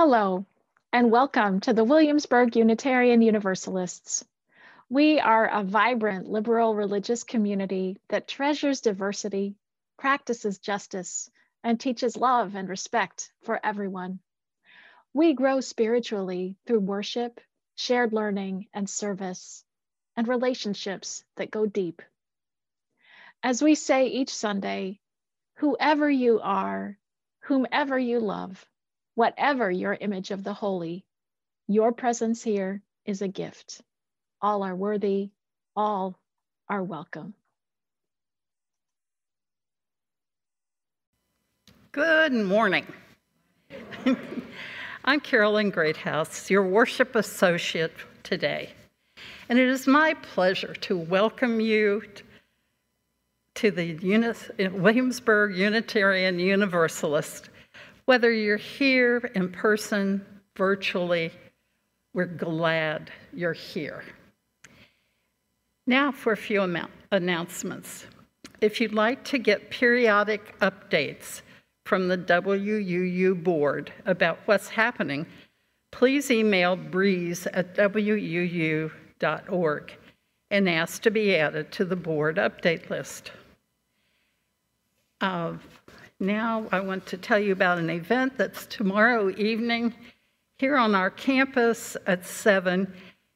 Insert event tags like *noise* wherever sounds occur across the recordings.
Hello, and welcome to the Williamsburg Unitarian Universalists. We are a vibrant liberal religious community that treasures diversity, practices justice, and teaches love and respect for everyone. We grow spiritually through worship, shared learning, and service, and relationships that go deep. As we say each Sunday, whoever you are, whomever you love, whatever your image of the holy, your presence here is a gift. All are worthy, all are welcome. Good morning. *laughs* I'm Carolyn Greathouse, your worship associate today. And it is my pleasure to welcome you to the Williamsburg Unitarian Universalist whether you're here in person, virtually, we're glad you're here. Now for a few announcements. If you'd like to get periodic updates from the WUU board about what's happening, please email breeze at wuu.org and ask to be added to the board update list. Uh, now I want to tell you about an event that's tomorrow evening here on our campus at 7.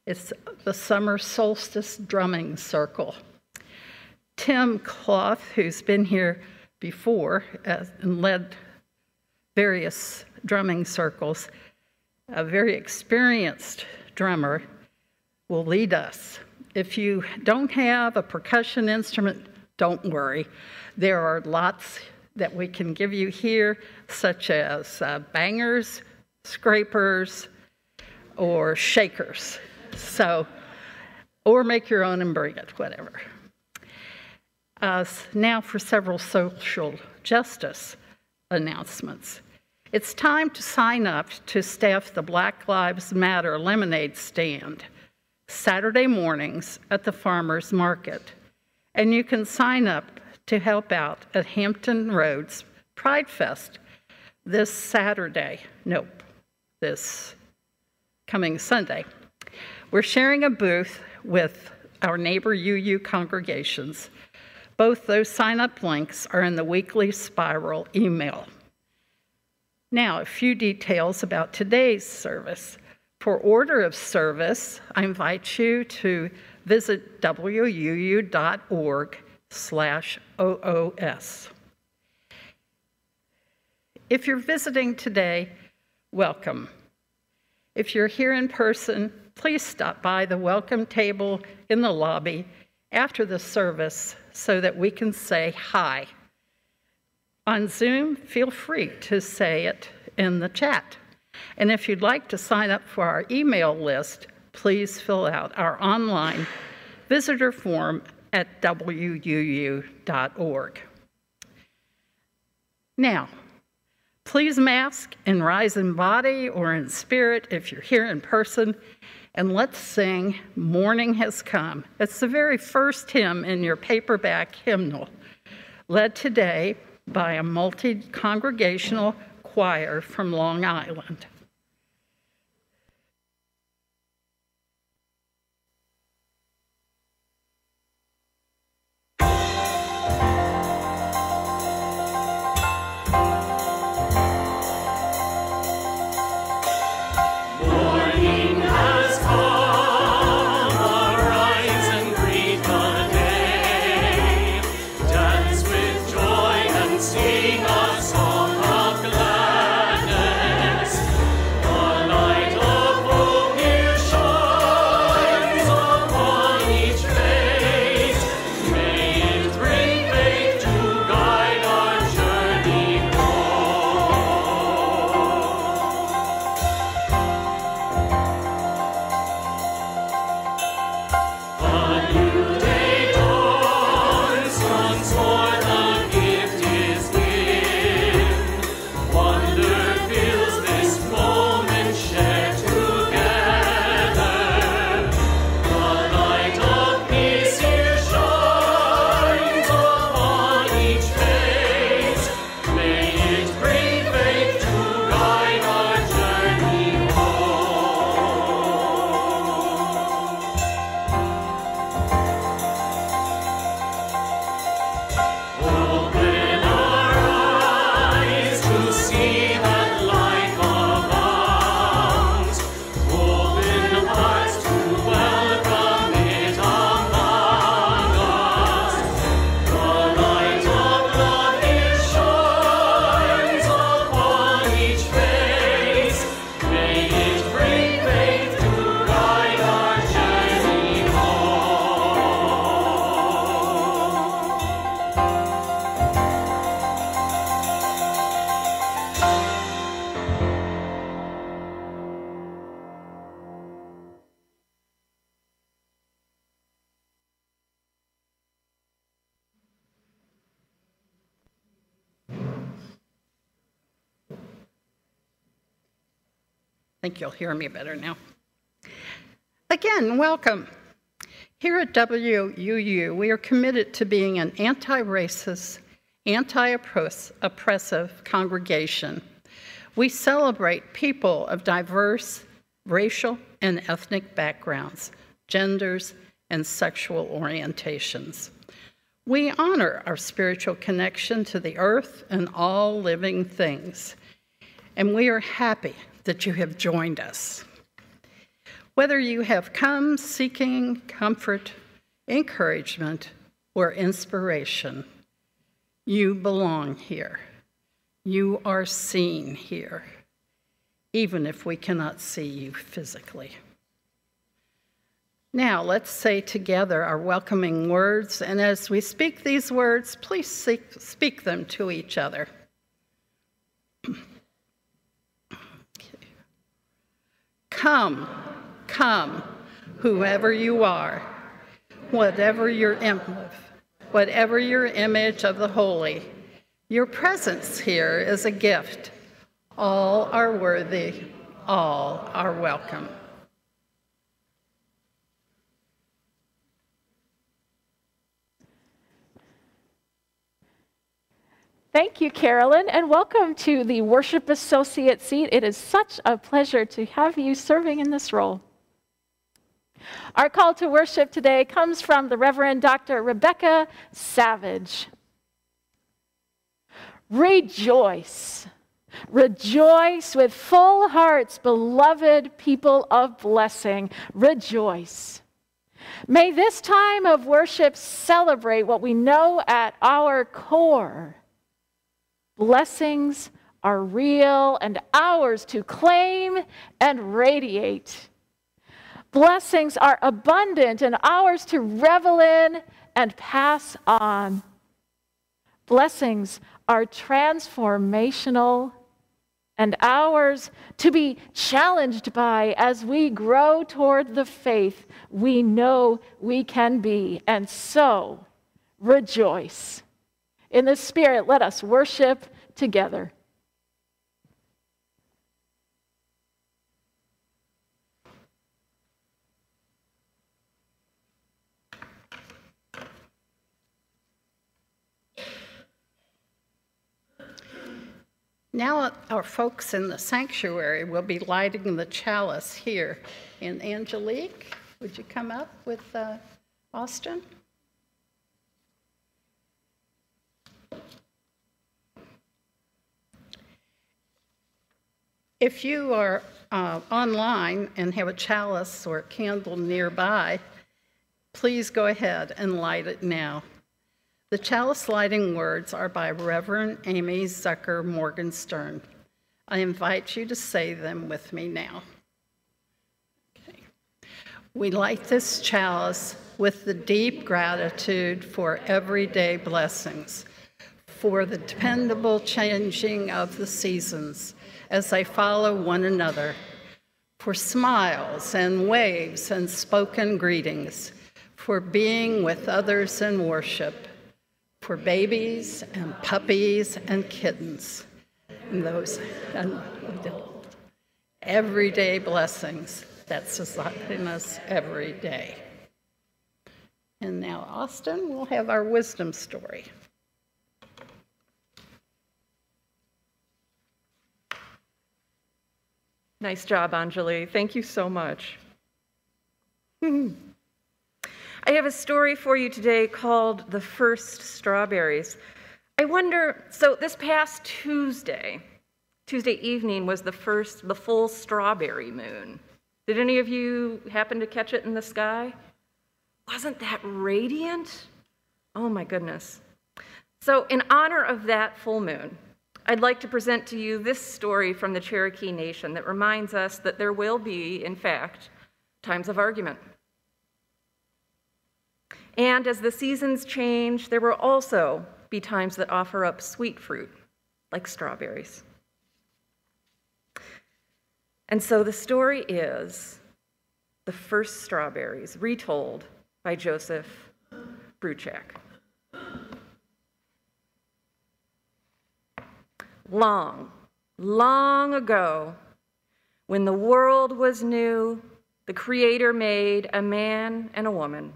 It's the Summer Solstice Drumming Circle. Tim Cloth, who's been here before and led various drumming circles, a very experienced drummer, will lead us. If you don't have a percussion instrument, don't worry. There are lots that we can give you here, such as uh, bangers, scrapers, or shakers. So, or make your own and bring it, whatever. Uh, now for several social justice announcements. It's time to sign up to staff the Black Lives Matter lemonade stand Saturday mornings at the farmers market. And you can sign up to help out at Hampton Roads Pride Fest this Saturday. Nope, this coming Sunday. We're sharing a booth with our neighbor UU congregations. Both those sign up links are in the weekly spiral email. Now, a few details about today's service. For order of service, I invite you to visit wuu.org slash OOS. If you're visiting today, welcome. If you're here in person, please stop by the welcome table in the lobby after the service so that we can say hi. On Zoom, feel free to say it in the chat. And if you'd like to sign up for our email list, please fill out our online visitor form at wuu.org. Now, please mask and rise in body or in spirit if you're here in person, and let's sing Morning Has Come. It's the very first hymn in your paperback hymnal, led today by a multi congregational choir from Long Island. Think you'll hear me better now. Again, welcome. Here at WUU, we are committed to being an anti racist, anti oppressive congregation. We celebrate people of diverse racial and ethnic backgrounds, genders, and sexual orientations. We honor our spiritual connection to the earth and all living things, and we are happy that you have joined us. Whether you have come seeking comfort, encouragement, or inspiration, you belong here. You are seen here, even if we cannot see you physically. Now, let's say together our welcoming words, and as we speak these words, please speak them to each other. Come, come, whoever you are, whatever your whatever your image of the holy. Your presence here is a gift. All are worthy, all are welcome. Thank you, Carolyn, and welcome to the Worship Associate seat. It is such a pleasure to have you serving in this role. Our call to worship today comes from the Reverend Dr. Rebecca Savage. Rejoice. Rejoice with full hearts, beloved people of blessing. Rejoice. May this time of worship celebrate what we know at our core Blessings are real and ours to claim and radiate. Blessings are abundant and ours to revel in and pass on. Blessings are transformational and ours to be challenged by as we grow toward the faith we know we can be. And so, rejoice. In the Spirit, let us worship together. Now, our folks in the sanctuary will be lighting the chalice here. And Angelique, would you come up with uh, Austin? If you are uh, online and have a chalice or a candle nearby, please go ahead and light it now. The chalice lighting words are by Reverend Amy Zucker Morgenstern. I invite you to say them with me now. Okay. We light this chalice with the deep gratitude for everyday blessings, for the dependable changing of the seasons as they follow one another, for smiles and waves and spoken greetings, for being with others in worship, for babies and puppies and kittens, and those and everyday blessings that sustain us every day. And now, Austin we'll have our wisdom story. Nice job, Anjali. Thank you so much. *laughs* I have a story for you today called The First Strawberries. I wonder, so this past Tuesday, Tuesday evening was the first, the full strawberry moon. Did any of you happen to catch it in the sky? Wasn't that radiant? Oh my goodness. So, in honor of that full moon, I'd like to present to you this story from the Cherokee Nation that reminds us that there will be, in fact, times of argument. And as the seasons change, there will also be times that offer up sweet fruit, like strawberries. And so the story is the first strawberries, retold by Joseph Bruchac. Long, long ago, When the world was new, the Creator made a man and a woman.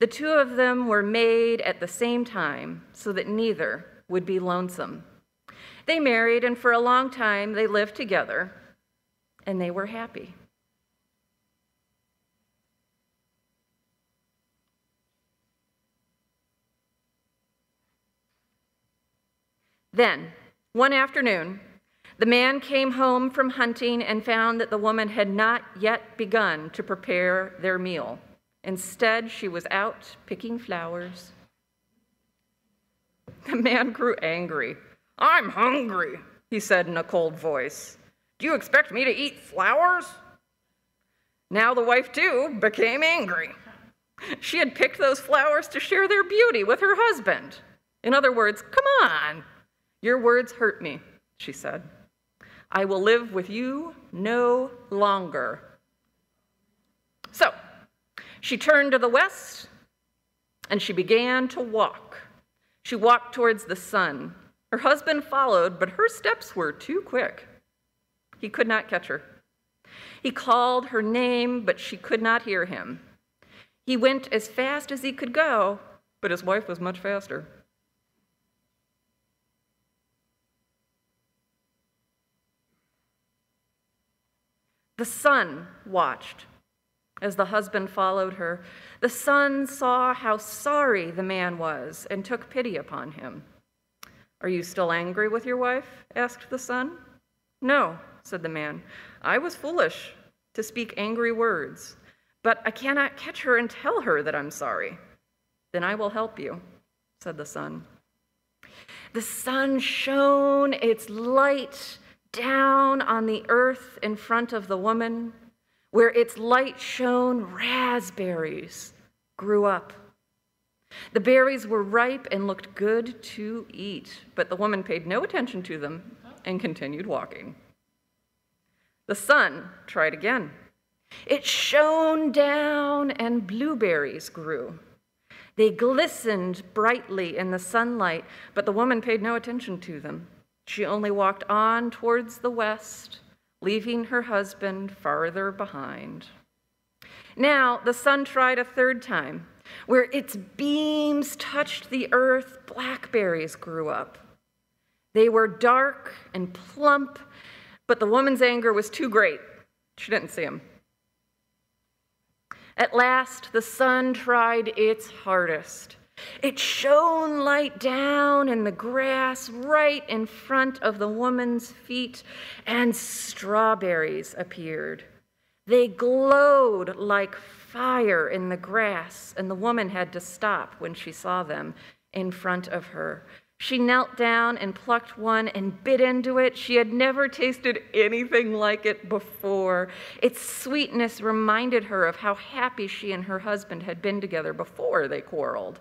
The two of them were made at the same time so that neither would be lonesome. They married, and for a long time they lived together, and they were happy. Then, one afternoon, the man came home from hunting and found that the woman had not yet begun to prepare their meal. Instead, she was out picking flowers. The man grew angry. I'm hungry, he said in a cold voice. Do you expect me to eat flowers? Now the wife, too, became angry. She had picked those flowers to share their beauty with her husband. In other words, come on, your words hurt me, she said. I will live with you no longer. So she turned to the west and she began to walk. She walked towards the sun. Her husband followed, but her steps were too quick. He could not catch her. He called her name, but she could not hear him. He went as fast as he could go, but his wife was much faster. The sun watched as the husband followed her. The sun saw how sorry the man was and took pity upon him. Are you still angry with your wife? asked the sun. No, said the man. I was foolish to speak angry words, but I cannot catch her and tell her that I'm sorry. Then I will help you, said the sun. The sun shone its light down on the earth in front of the woman, where its light shone, raspberries grew up. The berries were ripe and looked good to eat, but the woman paid no attention to them and continued walking. The sun tried again. It shone down, and blueberries grew. They glistened brightly in the sunlight, but the woman paid no attention to them. She only walked on towards the west, leaving her husband farther behind. Now the sun tried a third time. Where its beams touched the earth, blackberries grew up. They were dark and plump, but the woman's anger was too great. She didn't see them. At last, the sun tried its hardest. It shone light down in the grass right in front of the woman's feet, and strawberries appeared. They glowed like fire in the grass, and the woman had to stop when she saw them in front of her. She knelt down and plucked one and bit into it. She had never tasted anything like it before. Its sweetness reminded her of how happy she and her husband had been together before they quarreled.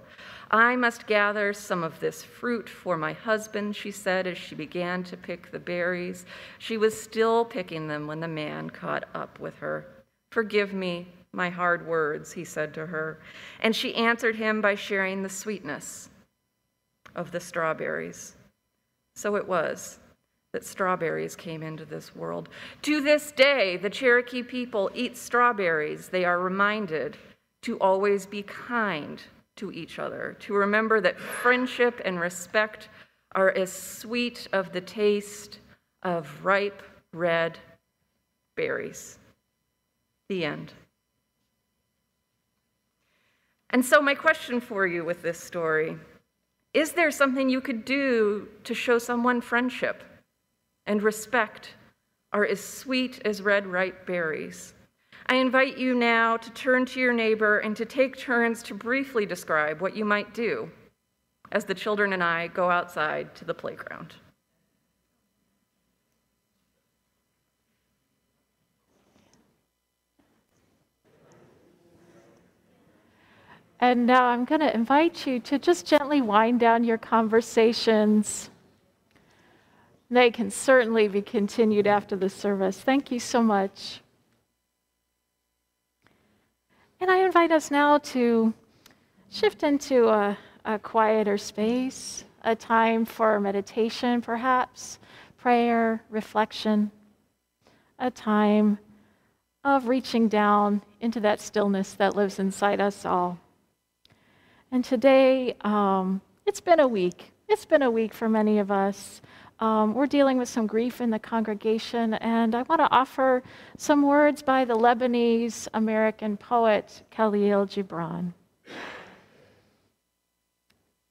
I must gather some of this fruit for my husband, she said as she began to pick the berries. She was still picking them when the man caught up with her. Forgive me my hard words, he said to her. And she answered him by sharing the sweetness of the strawberries. So it was that strawberries came into this world. To this day, the Cherokee people eat strawberries. They are reminded to always be kind to each other, to remember that friendship and respect are as sweet of the taste of ripe red berries. The end. And so, my question for you with this story is there something you could do to show someone friendship and respect are as sweet as red ripe berries? I invite you now to turn to your neighbor and to take turns to briefly describe what you might do as the children and I go outside to the playground. And now I'm going to invite you to just gently wind down your conversations. They can certainly be continued after the service. Thank you so much. And I invite us now to shift into a, a quieter space, a time for meditation, perhaps, prayer, reflection. a time of reaching down into that stillness that lives inside us all. And today, um, it's been a week. It's been a week for many of us. Um, we're dealing with some grief in the congregation, and I want to offer some words by the Lebanese American poet Khalil Gibran.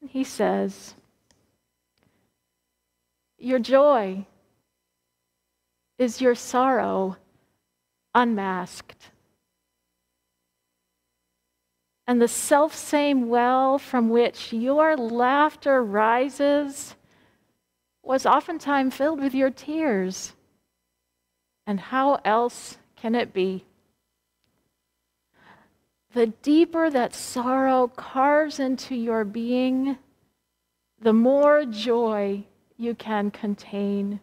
He says, Your joy is your sorrow unmasked. And the self same well from which your laughter rises was oftentimes filled with your tears. And how else can it be? The deeper that sorrow carves into your being, the more joy you can contain.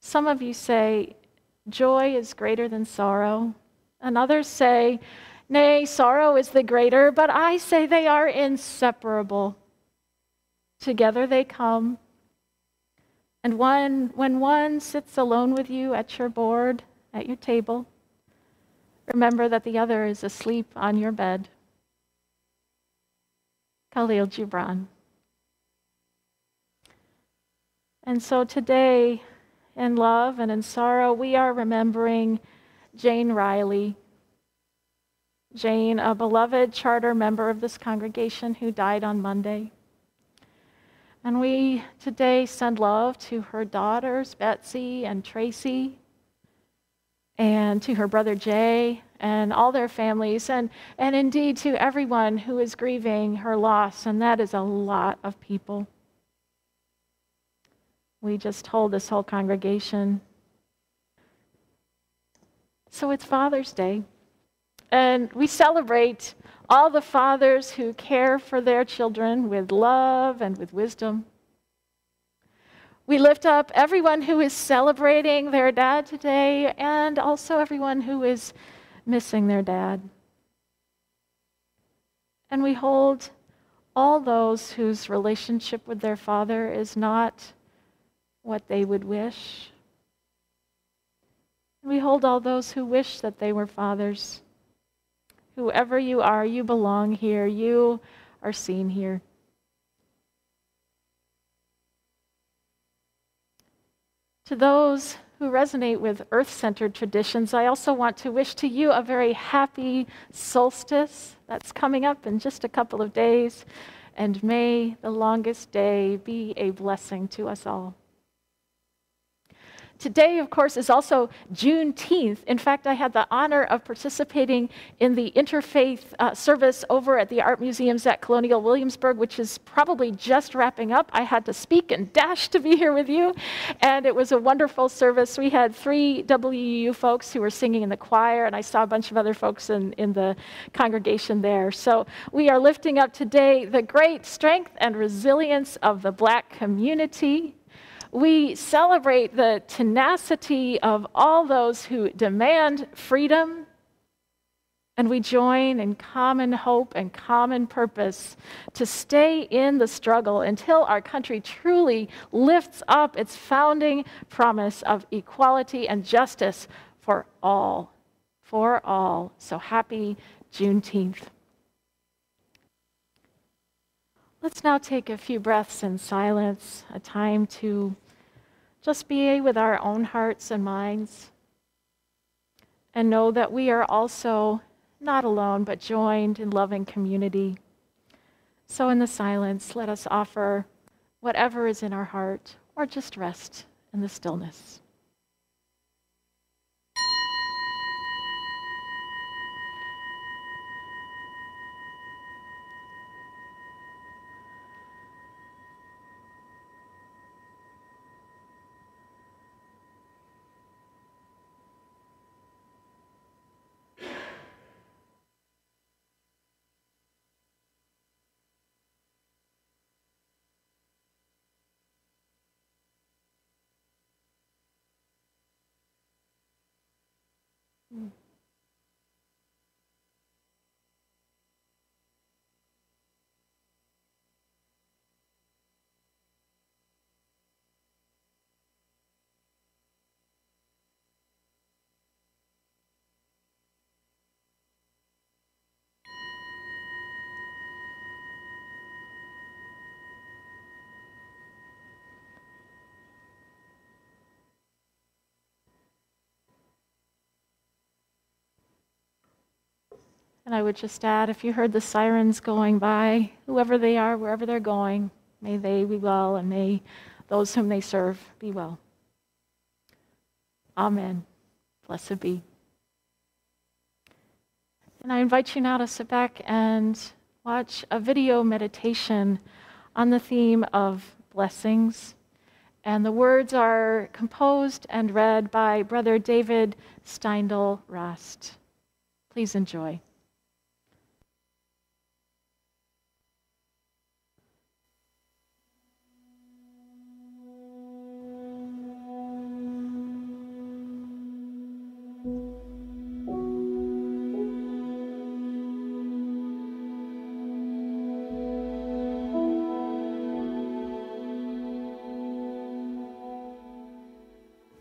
Some of you say, joy is greater than sorrow. And others say, nay, sorrow is the greater, but I say they are inseparable. Together they come. And one, when one sits alone with you at your board, at your table, remember that the other is asleep on your bed. Khalil Gibran. And so today, in love and in sorrow, we are remembering Jane Riley. Jane, a beloved charter member of this congregation who died on Monday. And we today send love to her daughters, Betsy and Tracy, and to her brother Jay, and all their families, and, and indeed to everyone who is grieving her loss, and that is a lot of people. We just told this whole congregation. So it's Father's Day, and we celebrate all the fathers who care for their children with love and with wisdom. We lift up everyone who is celebrating their dad today and also everyone who is missing their dad. And we hold all those whose relationship with their father is not what they would wish. We hold all those who wish that they were fathers. Whoever you are, you belong here. You are seen here. To those who resonate with earth centered traditions, I also want to wish to you a very happy solstice that's coming up in just a couple of days. And may the longest day be a blessing to us all. Today, of course, is also Juneteenth. In fact, I had the honor of participating in the interfaith uh, service over at the Art Museums at Colonial Williamsburg, which is probably just wrapping up. I had to speak and dash to be here with you, and it was a wonderful service. We had three WU folks who were singing in the choir, and I saw a bunch of other folks in, in the congregation there. So we are lifting up today the great strength and resilience of the black community we celebrate the tenacity of all those who demand freedom, and we join in common hope and common purpose to stay in the struggle until our country truly lifts up its founding promise of equality and justice for all. For all. So happy Juneteenth. Let's now take a few breaths in silence, a time to just be with our own hearts and minds and know that we are also not alone, but joined in loving community. So, in the silence, let us offer whatever is in our heart or just rest in the stillness. Mm. And I would just add if you heard the sirens going by, whoever they are, wherever they're going, may they be well and may those whom they serve be well. Amen. Blessed be. And I invite you now to sit back and watch a video meditation on the theme of blessings. And the words are composed and read by Brother David Steindl Rast. Please enjoy.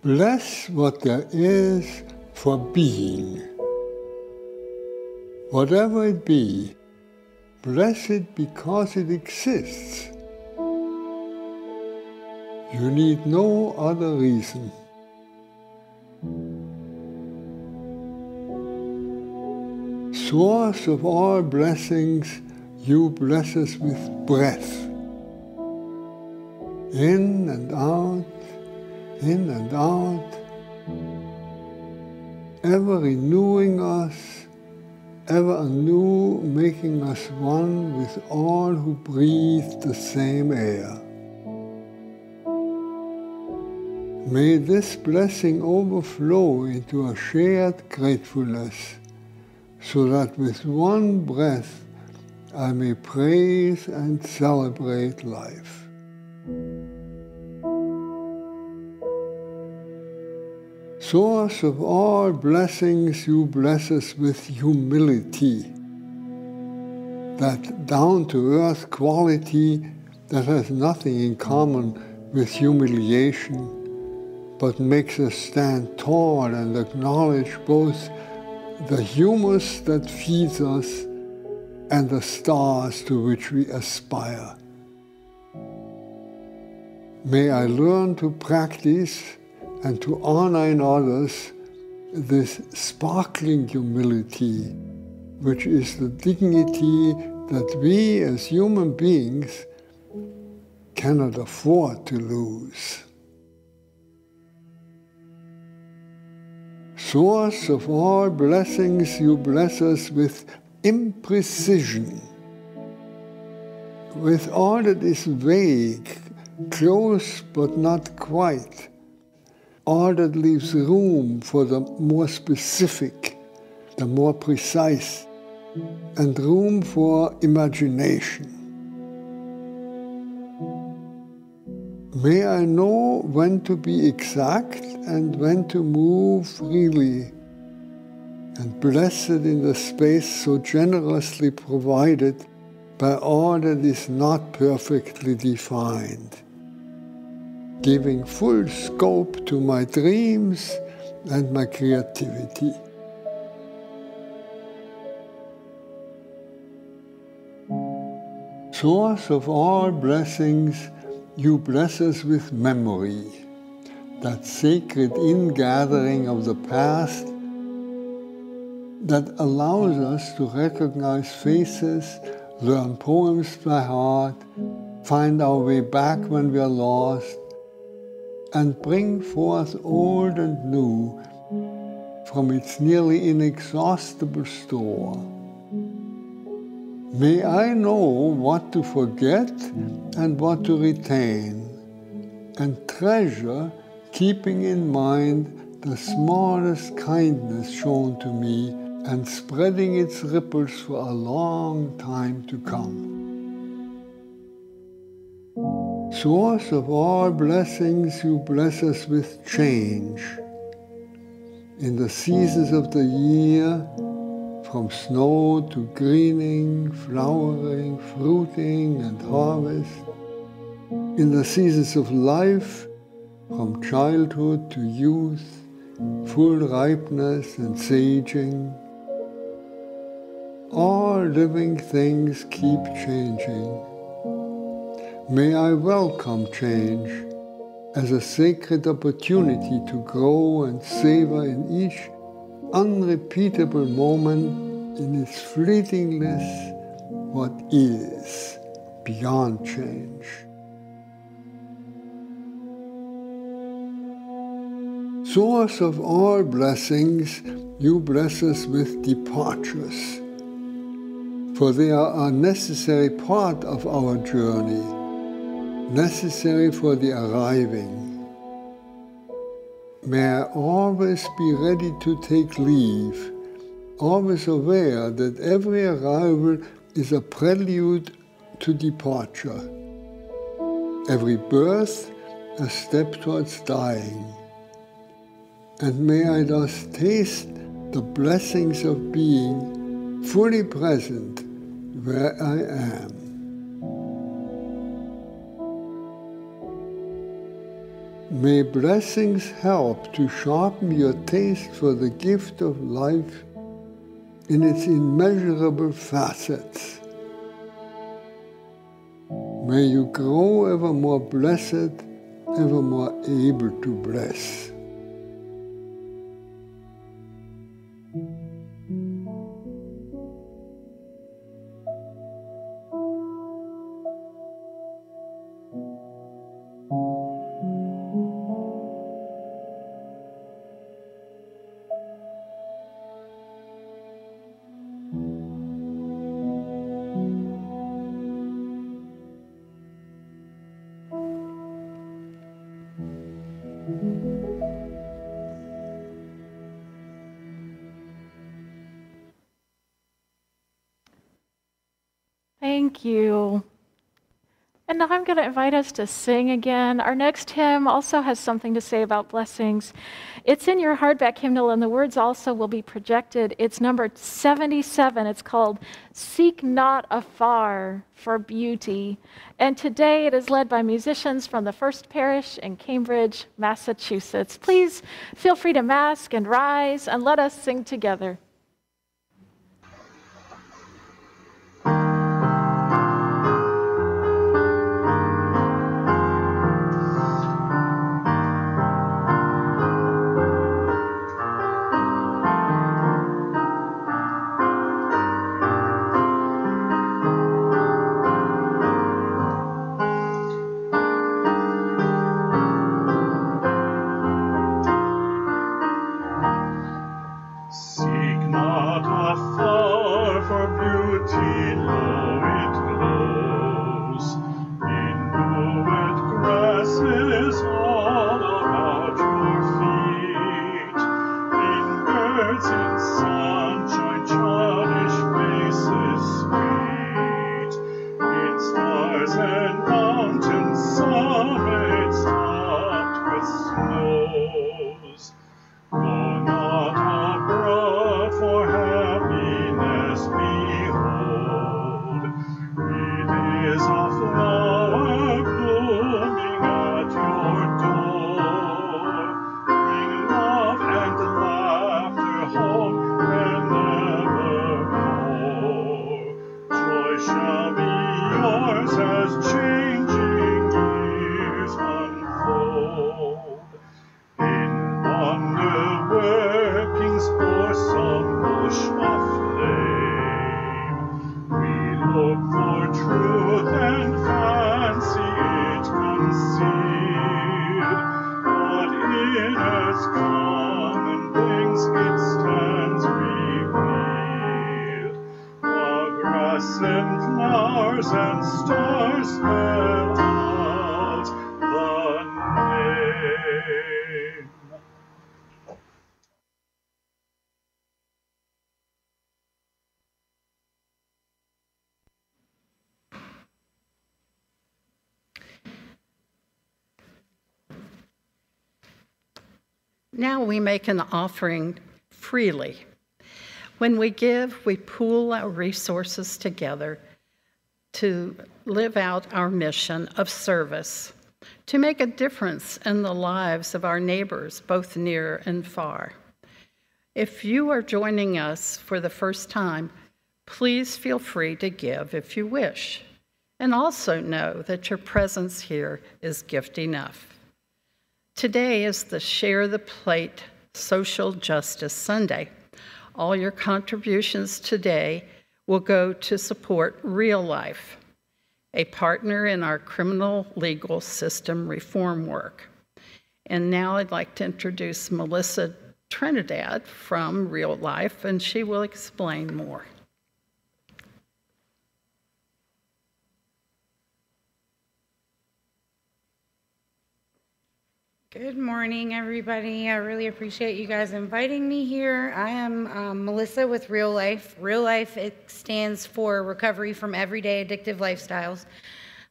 Bless what there is for being. Whatever it be, bless it because it exists. You need no other reason. Source of all blessings, you bless us with breath. In and out, in and out, ever renewing us, ever anew making us one with all who breathe the same air. May this blessing overflow into a shared gratefulness, so that with one breath I may praise and celebrate life. Source of all blessings, you bless us with humility, that down to earth quality that has nothing in common with humiliation, but makes us stand tall and acknowledge both the humus that feeds us and the stars to which we aspire. May I learn to practice and to honor in others this sparkling humility, which is the dignity that we as human beings cannot afford to lose. Source of all blessings, you bless us with imprecision, with all that is vague, close but not quite all that leaves room for the more specific, the more precise, and room for imagination. May I know when to be exact and when to move freely, and blessed in the space so generously provided by all that is not perfectly defined giving full scope to my dreams and my creativity. Source of all blessings, you bless us with memory, that sacred ingathering of the past that allows us to recognize faces, learn poems by heart, find our way back when we are lost, and bring forth old and new from its nearly inexhaustible store. May I know what to forget and what to retain, and treasure keeping in mind the smallest kindness shown to me and spreading its ripples for a long time to come source of all blessings, you bless us with change. In the seasons of the year, from snow to greening, flowering, fruiting, and harvest. In the seasons of life, from childhood to youth, full ripeness and saging. All living things keep changing May I welcome change as a sacred opportunity to grow and savor in each unrepeatable moment in its fleetingness what is beyond change. Source of all blessings, you bless us with departures, for they are a necessary part of our journey, necessary for the arriving. May I always be ready to take leave, always aware that every arrival is a prelude to departure, every birth a step towards dying. And may I thus taste the blessings of being fully present where I am. May blessings help to sharpen your taste for the gift of life in its immeasurable facets. May you grow ever more blessed, ever more able to bless. You. And now I'm going to invite us to sing again. Our next hymn also has something to say about blessings. It's in your hardback hymnal, and the words also will be projected. It's number 77. It's called Seek Not Afar for Beauty. And today it is led by musicians from the First Parish in Cambridge, Massachusetts. Please feel free to mask and rise and let us sing together. We make an offering freely. When we give, we pool our resources together to live out our mission of service, to make a difference in the lives of our neighbors, both near and far. If you are joining us for the first time, please feel free to give if you wish. And also know that your presence here is gift enough. Today is the Share the Plate Social Justice Sunday. All your contributions today will go to support Real Life, a partner in our criminal legal system reform work. And now I'd like to introduce Melissa Trinidad from Real Life, and she will explain more. Good morning, everybody. I really appreciate you guys inviting me here. I am um, Melissa with Real Life. Real Life it stands for Recovery from Everyday Addictive Lifestyles.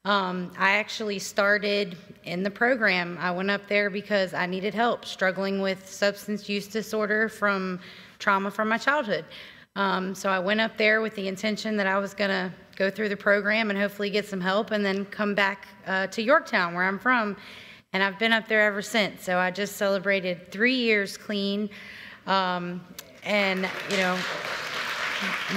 Um, I actually started in the program. I went up there because I needed help struggling with substance use disorder from trauma from my childhood. Um, so I went up there with the intention that I was going to go through the program and hopefully get some help and then come back uh, to Yorktown, where I'm from and I've been up there ever since. So I just celebrated three years clean, um, and you know,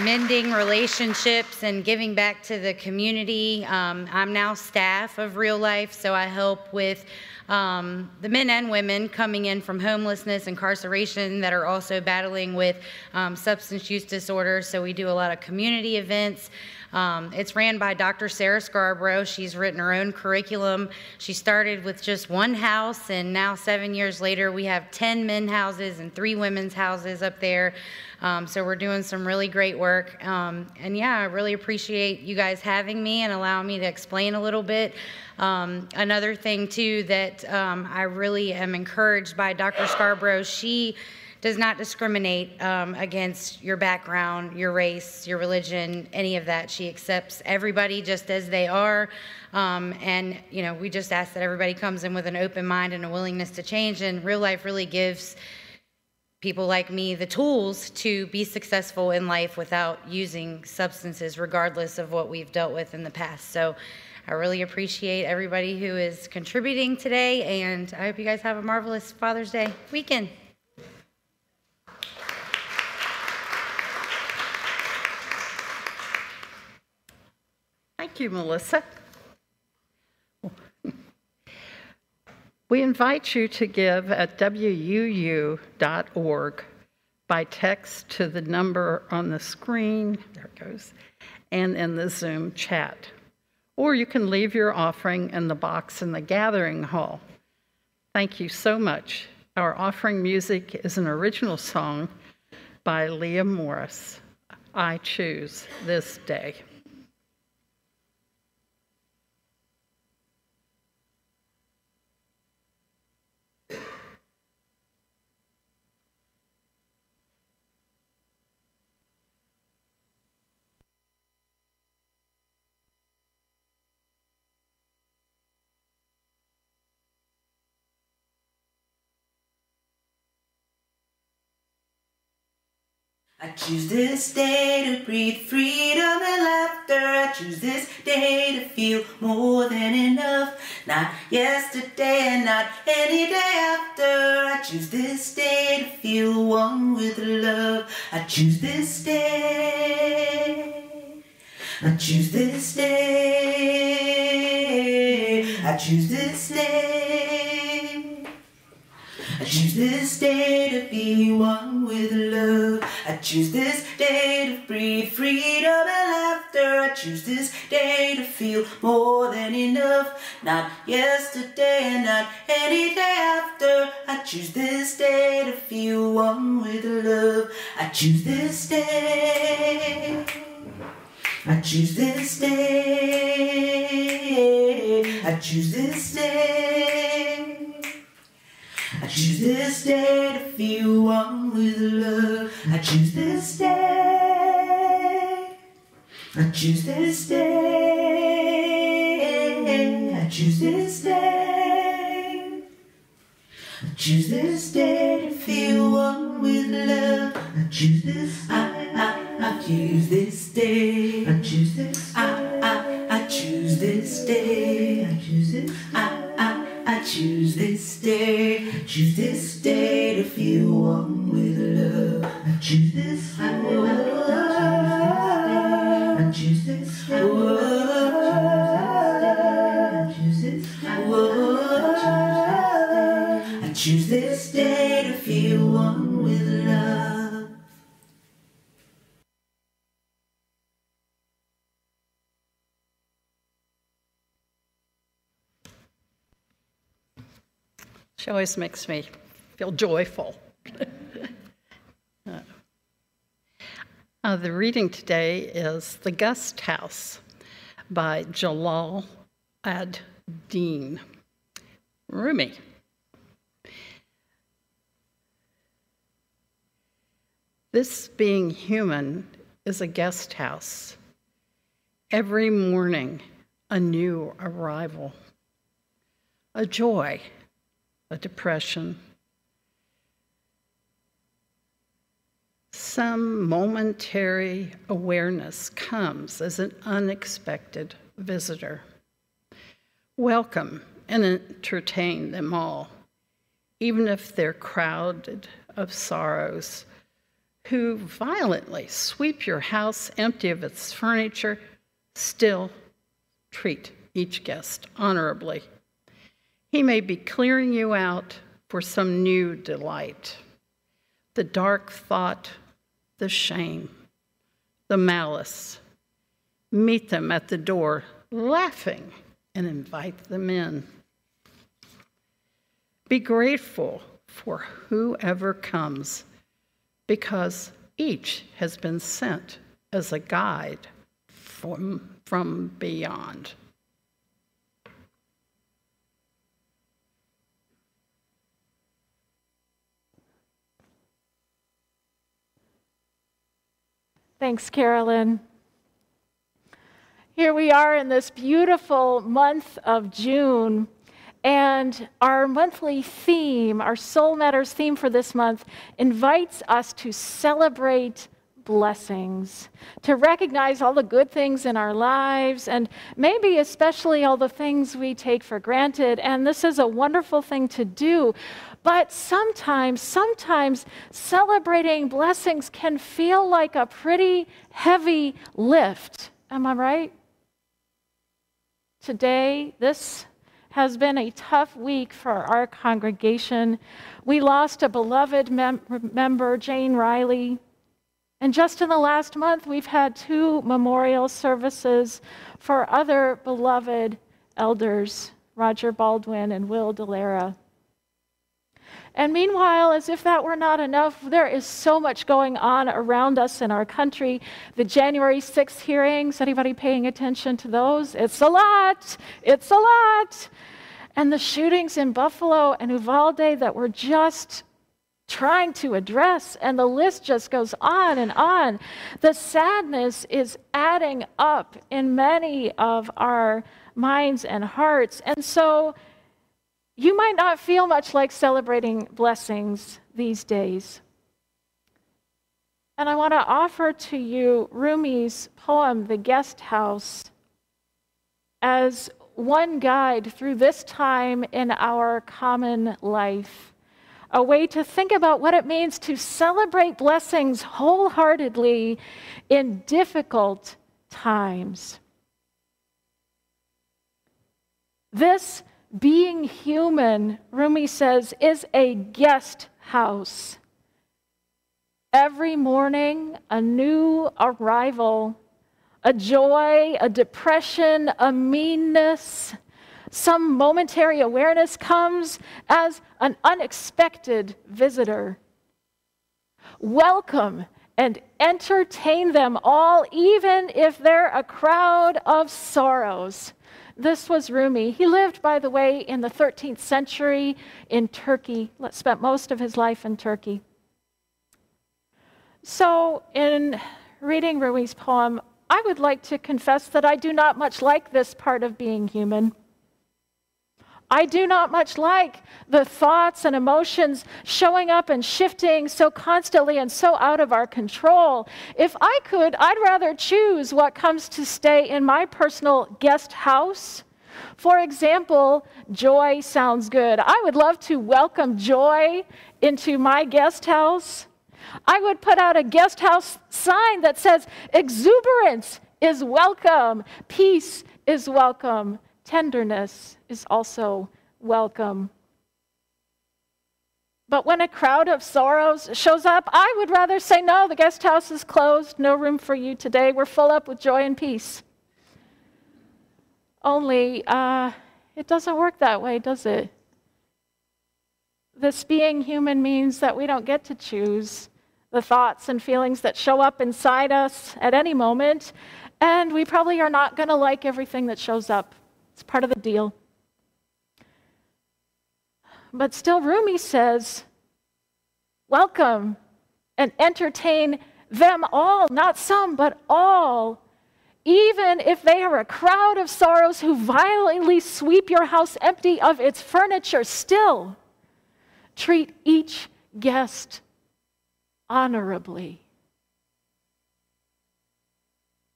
mending relationships and giving back to the community. Um, I'm now staff of Real Life, so I help with um, the men and women coming in from homelessness, incarceration that are also battling with um, substance use disorder. So we do a lot of community events. Um, it's ran by Dr. Sarah Scarborough. She's written her own curriculum. She started with just one house, and now, seven years later, we have 10 men houses and three women's houses up there. Um, so we're doing some really great work. Um, and yeah, I really appreciate you guys having me and allowing me to explain a little bit. Um, another thing, too, that um, I really am encouraged by Dr. Scarborough, she does not discriminate um, against your background, your race, your religion, any of that. She accepts everybody just as they are. Um, and, you know, we just ask that everybody comes in with an open mind and a willingness to change. And real life really gives people like me the tools to be successful in life without using substances, regardless of what we've dealt with in the past. So I really appreciate everybody who is contributing today, and I hope you guys have a marvelous Father's Day weekend. Thank you, Melissa. We invite you to give at wuu.org by text to the number on the screen, there it goes, and in the Zoom chat. Or you can leave your offering in the box in the gathering hall. Thank you so much. Our offering music is an original song by Leah Morris. I choose this day. I choose this day to breathe freedom and laughter. I choose this day to feel more than enough. Not yesterday and not any day after. I choose this day to feel one with love. I choose this day. I choose this day. I choose this day. I choose this day to be one with love. I choose this day to breathe freedom and laughter. I choose this day to feel more than enough. Not yesterday and not any day after. I choose this day to feel one with love. I choose this day. I choose this day. I choose this day. Choose this day to feel one with love. I choose this day. I choose this day. I choose this day. I choose this day to feel one with love. I choose this. I I I choose this day. I choose this. I I I choose this day. I choose this. I I choose this day, choose this day to feel one with love. I choose this, I I She always makes me feel joyful. *laughs* uh, the reading today is The Guest House by Jalal ad Din. Rumi. This being human is a guest house. Every morning, a new arrival, a joy, a depression, some momentary awareness comes as an unexpected visitor. Welcome and entertain them all, even if they're crowded of sorrows, who violently sweep your house empty of its furniture, still treat each guest honorably. He may be clearing you out for some new delight. The dark thought, the shame, the malice. Meet them at the door, laughing and invite them in. Be grateful for whoever comes because each has been sent as a guide from, from beyond. Thanks, Carolyn. Here we are in this beautiful month of June, and our monthly theme, our Soul Matters theme for this month, invites us to celebrate blessings, to recognize all the good things in our lives, and maybe especially all the things we take for granted. And this is a wonderful thing to do. But sometimes, sometimes celebrating blessings can feel like a pretty heavy lift. Am I right? Today, this has been a tough week for our congregation. We lost a beloved mem- member, Jane Riley. And just in the last month, we've had two memorial services for other beloved elders, Roger Baldwin and Will Delara. And meanwhile, as if that were not enough, there is so much going on around us in our country. The January 6th hearings, anybody paying attention to those? It's a lot. It's a lot. And the shootings in Buffalo and Uvalde that we're just trying to address, and the list just goes on and on. The sadness is adding up in many of our minds and hearts. And so, you might not feel much like celebrating blessings these days. And I want to offer to you Rumi's poem, The Guest House, as one guide through this time in our common life. A way to think about what it means to celebrate blessings wholeheartedly in difficult times. This being human, Rumi says, is a guest house. Every morning, a new arrival, a joy, a depression, a meanness, some momentary awareness comes as an unexpected visitor. Welcome and entertain them all, even if they're a crowd of sorrows. This was Rumi. He lived, by the way, in the 13th century in Turkey, spent most of his life in Turkey. So, in reading Rumi's poem, I would like to confess that I do not much like this part of being human. I do not much like the thoughts and emotions showing up and shifting so constantly and so out of our control. If I could, I'd rather choose what comes to stay in my personal guest house. For example, joy sounds good. I would love to welcome joy into my guest house. I would put out a guest house sign that says, exuberance is welcome, peace is welcome, tenderness is also welcome. But when a crowd of sorrows shows up, I would rather say, No, the guest house is closed, no room for you today. We're full up with joy and peace. Only uh, it doesn't work that way, does it? this being human means that we don't get to choose the thoughts and feelings that show up inside us at any moment, and we probably are not going to like everything that shows up. It's part of the deal. But still, Rumi says, Welcome and entertain them all, not some, but all, even if they are a crowd of sorrows who violently sweep your house empty of its furniture, still treat each guest honorably.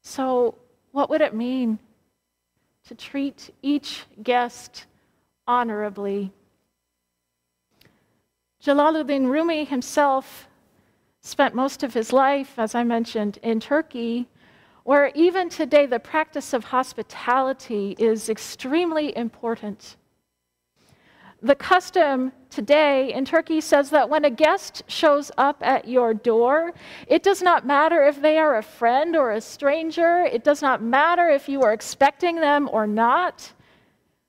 So, what would it mean to treat each guest honorably? Jalaluddin Rumi himself spent most of his life, as I mentioned, in Turkey, where even today the practice of hospitality is extremely important. The custom today in Turkey says that when a guest shows up at your door, it does not matter if they are a friend or a stranger, it does not matter if you are expecting them or not.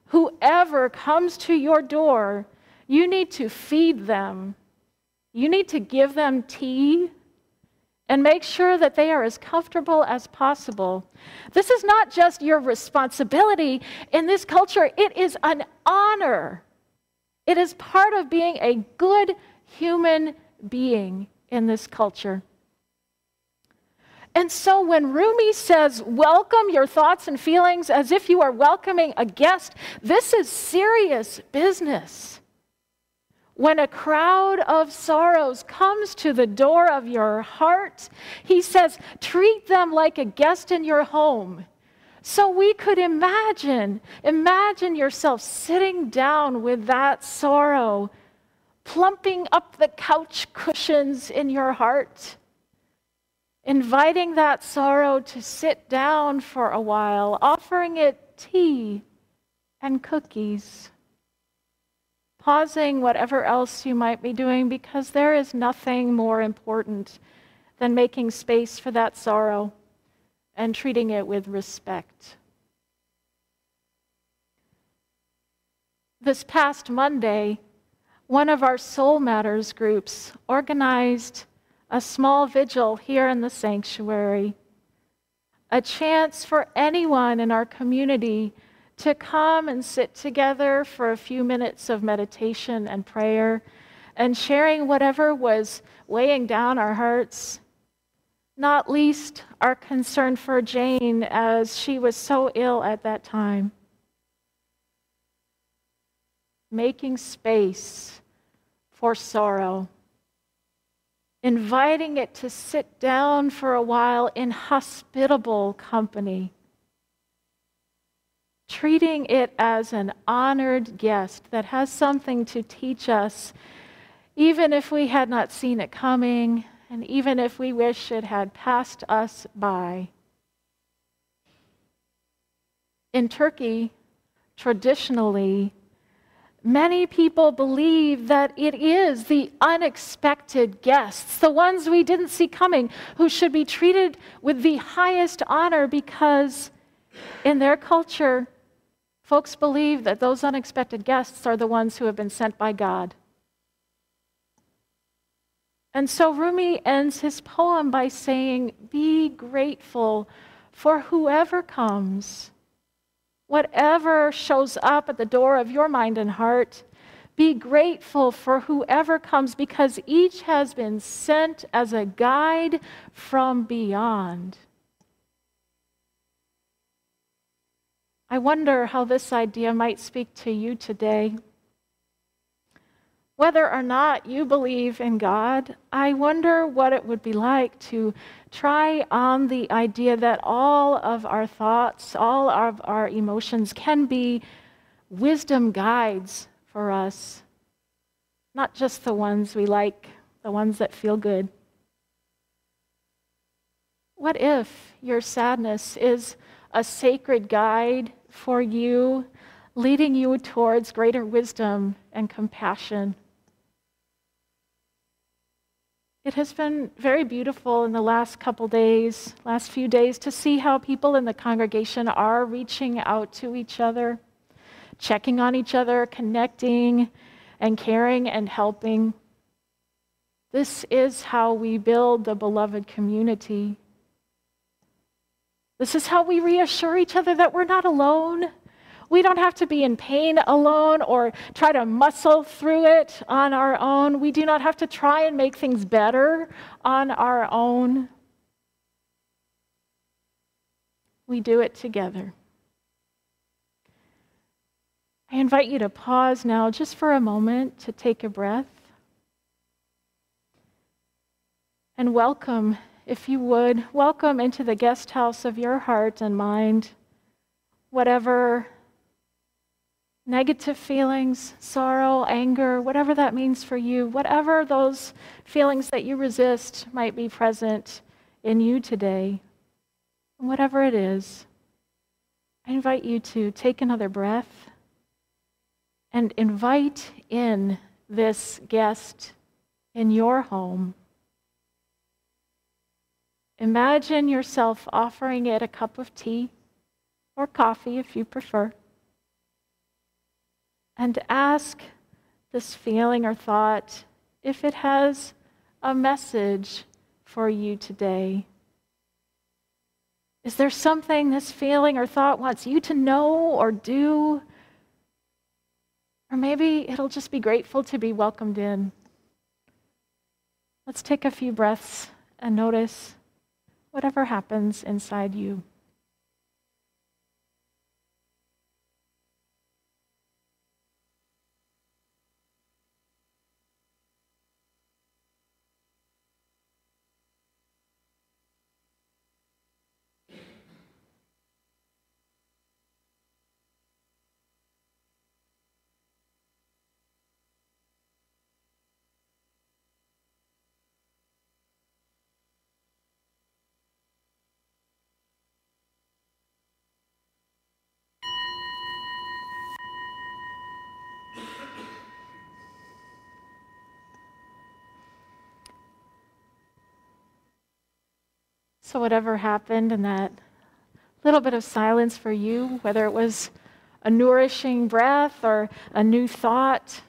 Whoever comes to your door, you need to feed them. You need to give them tea and make sure that they are as comfortable as possible. This is not just your responsibility in this culture, it is an honor it is part of being a good human being in this culture. And so when Rumi says, welcome your thoughts and feelings as if you are welcoming a guest, this is serious business. When a crowd of sorrows comes to the door of your heart, he says, treat them like a guest in your home. So we could imagine, imagine yourself sitting down with that sorrow, plumping up the couch cushions in your heart, inviting that sorrow to sit down for a while, offering it tea and cookies, pausing whatever else you might be doing because there is nothing more important than making space for that sorrow and treating it with respect. This past Monday, one of our Soul Matters groups organized a small vigil here in the sanctuary, a chance for anyone in our community to come and sit together for a few minutes of meditation and prayer and sharing whatever was weighing down our hearts not least our concern for Jane as she was so ill at that time. Making space for sorrow, inviting it to sit down for a while in hospitable company, treating it as an honored guest that has something to teach us, even if we had not seen it coming and even if we wish it had passed us by. In Turkey, traditionally, many people believe that it is the unexpected guests, the ones we didn't see coming, who should be treated with the highest honor because in their culture, folks believe that those unexpected guests are the ones who have been sent by God. And so Rumi ends his poem by saying, Be grateful for whoever comes, whatever shows up at the door of your mind and heart. Be grateful for whoever comes because each has been sent as a guide from beyond. I wonder how this idea might speak to you today. Whether or not you believe in God, I wonder what it would be like to try on the idea that all of our thoughts, all of our emotions can be wisdom guides for us, not just the ones we like, the ones that feel good. What if your sadness is a sacred guide for you, leading you towards greater wisdom and compassion? It has been very beautiful in the last couple days, last few days, to see how people in the congregation are reaching out to each other, checking on each other, connecting, and caring and helping. This is how we build the beloved community. This is how we reassure each other that we're not alone. We don't have to be in pain alone or try to muscle through it on our own. We do not have to try and make things better on our own. We do it together. I invite you to pause now just for a moment to take a breath and welcome, if you would, welcome into the guest house of your heart and mind whatever negative feelings, sorrow, anger, whatever that means for you, whatever those feelings that you resist might be present in you today, whatever it is, I invite you to take another breath and invite in this guest in your home. Imagine yourself offering it a cup of tea or coffee if you prefer. And ask this feeling or thought if it has a message for you today. Is there something this feeling or thought wants you to know or do? Or maybe it'll just be grateful to be welcomed in. Let's take a few breaths and notice whatever happens inside you. So, whatever happened in that little bit of silence for you, whether it was a nourishing breath or a new thought,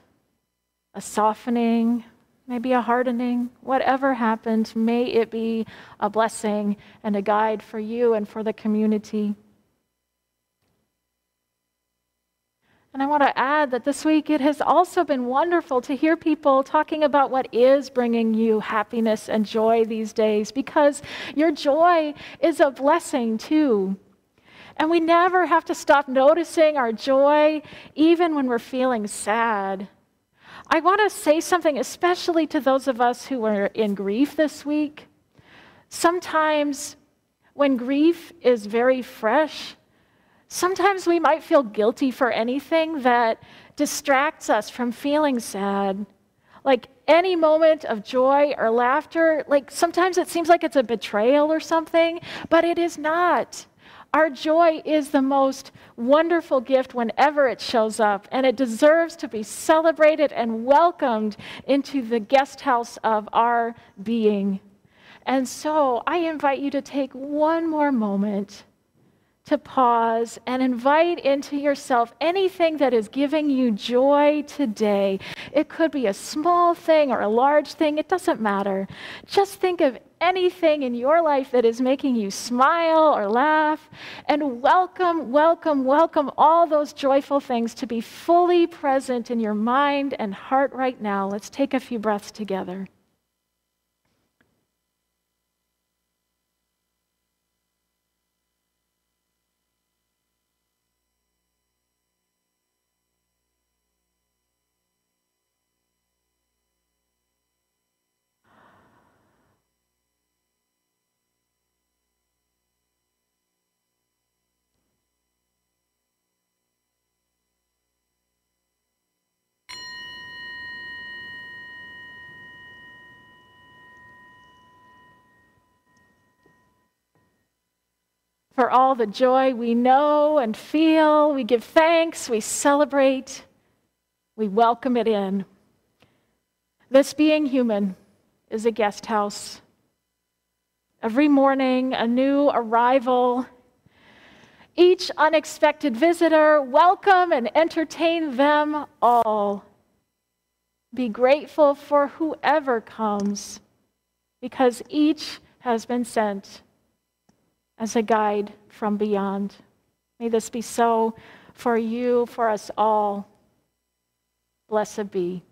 a softening, maybe a hardening, whatever happened, may it be a blessing and a guide for you and for the community. And I want to add that this week it has also been wonderful to hear people talking about what is bringing you happiness and joy these days because your joy is a blessing too. And we never have to stop noticing our joy even when we're feeling sad. I want to say something, especially to those of us who are in grief this week. Sometimes when grief is very fresh, Sometimes we might feel guilty for anything that distracts us from feeling sad. Like any moment of joy or laughter, like sometimes it seems like it's a betrayal or something, but it is not. Our joy is the most wonderful gift whenever it shows up, and it deserves to be celebrated and welcomed into the guest house of our being. And so I invite you to take one more moment to pause and invite into yourself anything that is giving you joy today. It could be a small thing or a large thing, it doesn't matter. Just think of anything in your life that is making you smile or laugh, and welcome, welcome, welcome all those joyful things to be fully present in your mind and heart right now. Let's take a few breaths together. For all the joy we know and feel. We give thanks, we celebrate, we welcome it in. This being human is a guest house. Every morning, a new arrival. Each unexpected visitor, welcome and entertain them all. Be grateful for whoever comes because each has been sent as a guide from beyond. May this be so for you, for us all. Blessed be,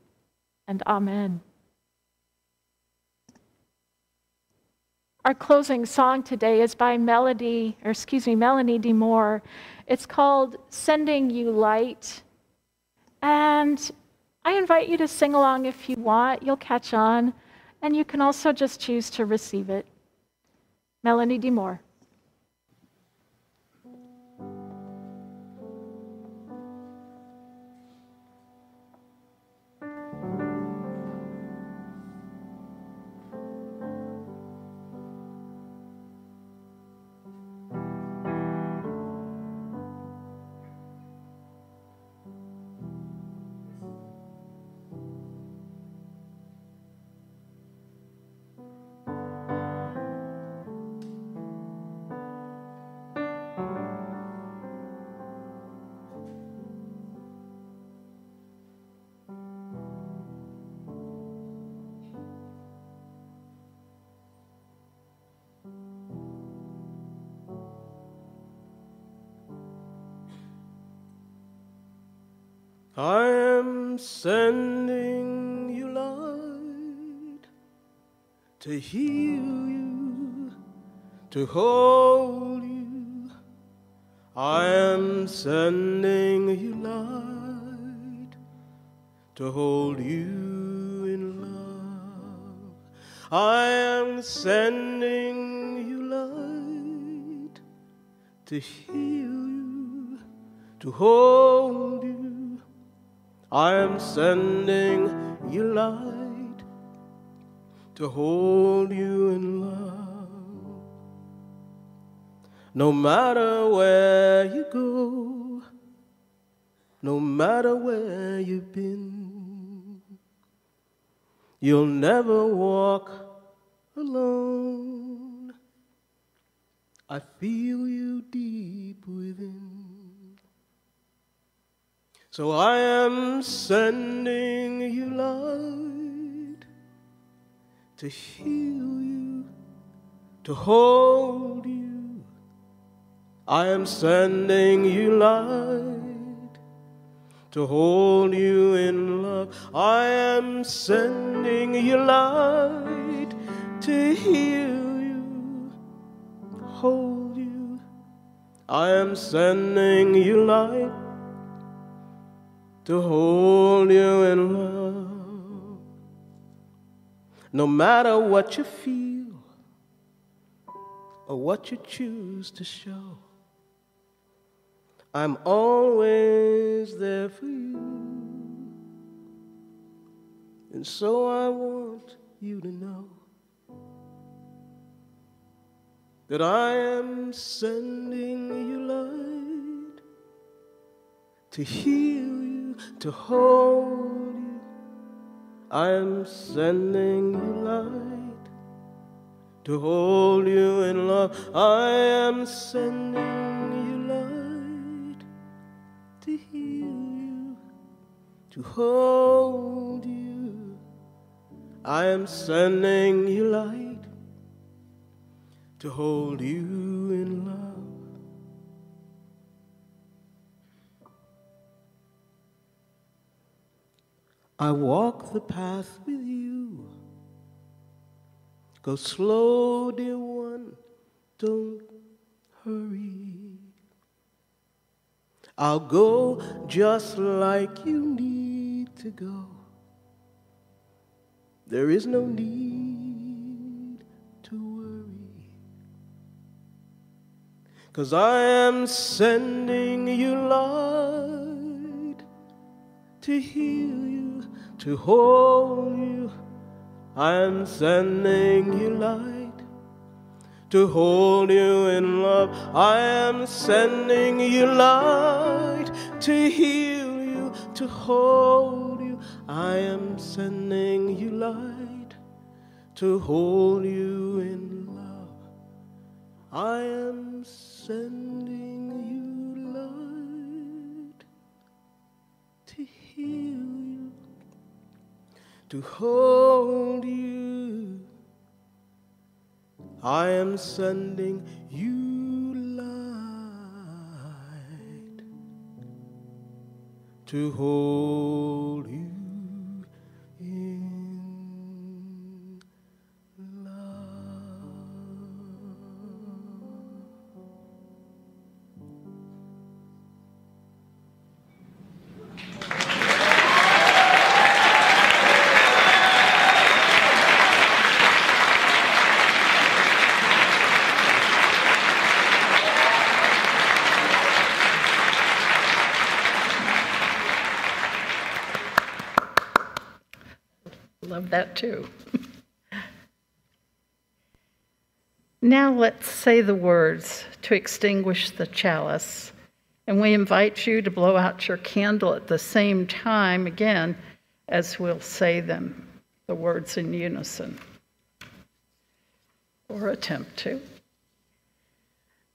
and amen. Our closing song today is by Melody, or excuse me, Melanie DeMore. It's called Sending You Light. And I invite you to sing along if you want. You'll catch on. And you can also just choose to receive it. Melanie DeMore. Heal you, to hold you. I am sending you light to hold you in love. I am sending you light to heal you, to hold you. I am sending you light to hold you in love. No matter where you go, no matter where you've been, you'll never walk alone. I feel you deep within. So I am sending you light to heal you, to hold you. I am sending you light to hold you in love. I am sending you light to heal you, hold you. I am sending you light to hold you in love. No matter what you feel or what you choose to show, I'm always there for you. And so I want you to know that I am sending you light to heal you, to hold you. I am sending you light to hold you in love. I am sending you light to heal you, to hold you. I am sending you light to hold you in love. I walk the path with you. Go slow, dear one, don't hurry. I'll go just like you need to go. There is no need to worry. Cause I am sending you light to heal you, to hold you. I am sending you light to hold you in love. I am sending you light to heal you, to hold you. I am sending you light to hold you in love. I am sending to hold you. I am sending you light to hold you that too. *laughs* now let's say the words to extinguish the chalice. And we invite you to blow out your candle at the same time again as we'll say them, the words in unison, or attempt to.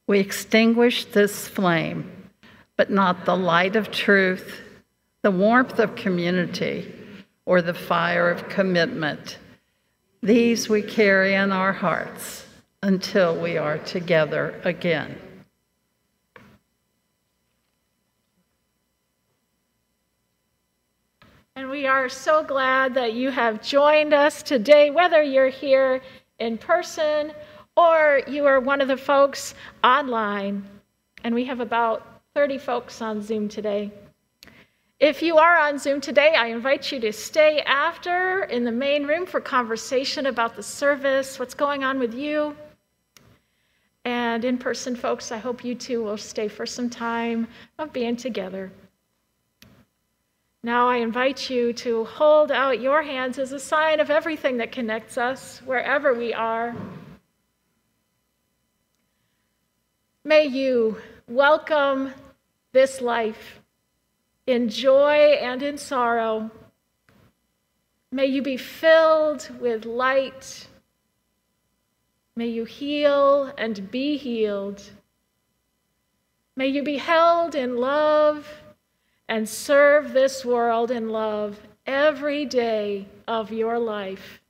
We extinguish this flame, but not the light of truth, the warmth of community, or the fire of commitment. These we carry in our hearts until we are together again. And we are so glad that you have joined us today, whether you're here in person or you are one of the folks online. And we have about 30 folks on Zoom today. If you are on Zoom today, I invite you to stay after in the main room for conversation about the service, what's going on with you. And in person, folks, I hope you too will stay for some time of being together. Now I invite you to hold out your hands as a sign of everything that connects us wherever we are. May you welcome this life in joy and in sorrow. May you be filled with light. May you heal and be healed. May you be held in love and serve this world in love every day of your life.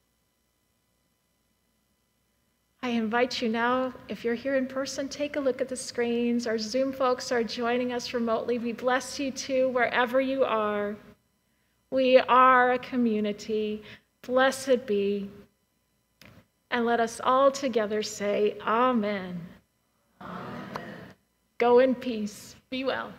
I invite you now, if you're here in person, take a look at the screens. Our Zoom folks are joining us remotely. We bless you too, wherever you are. We are a community. Blessed be. And let us all together say, Amen. Amen. Go in peace. Be well.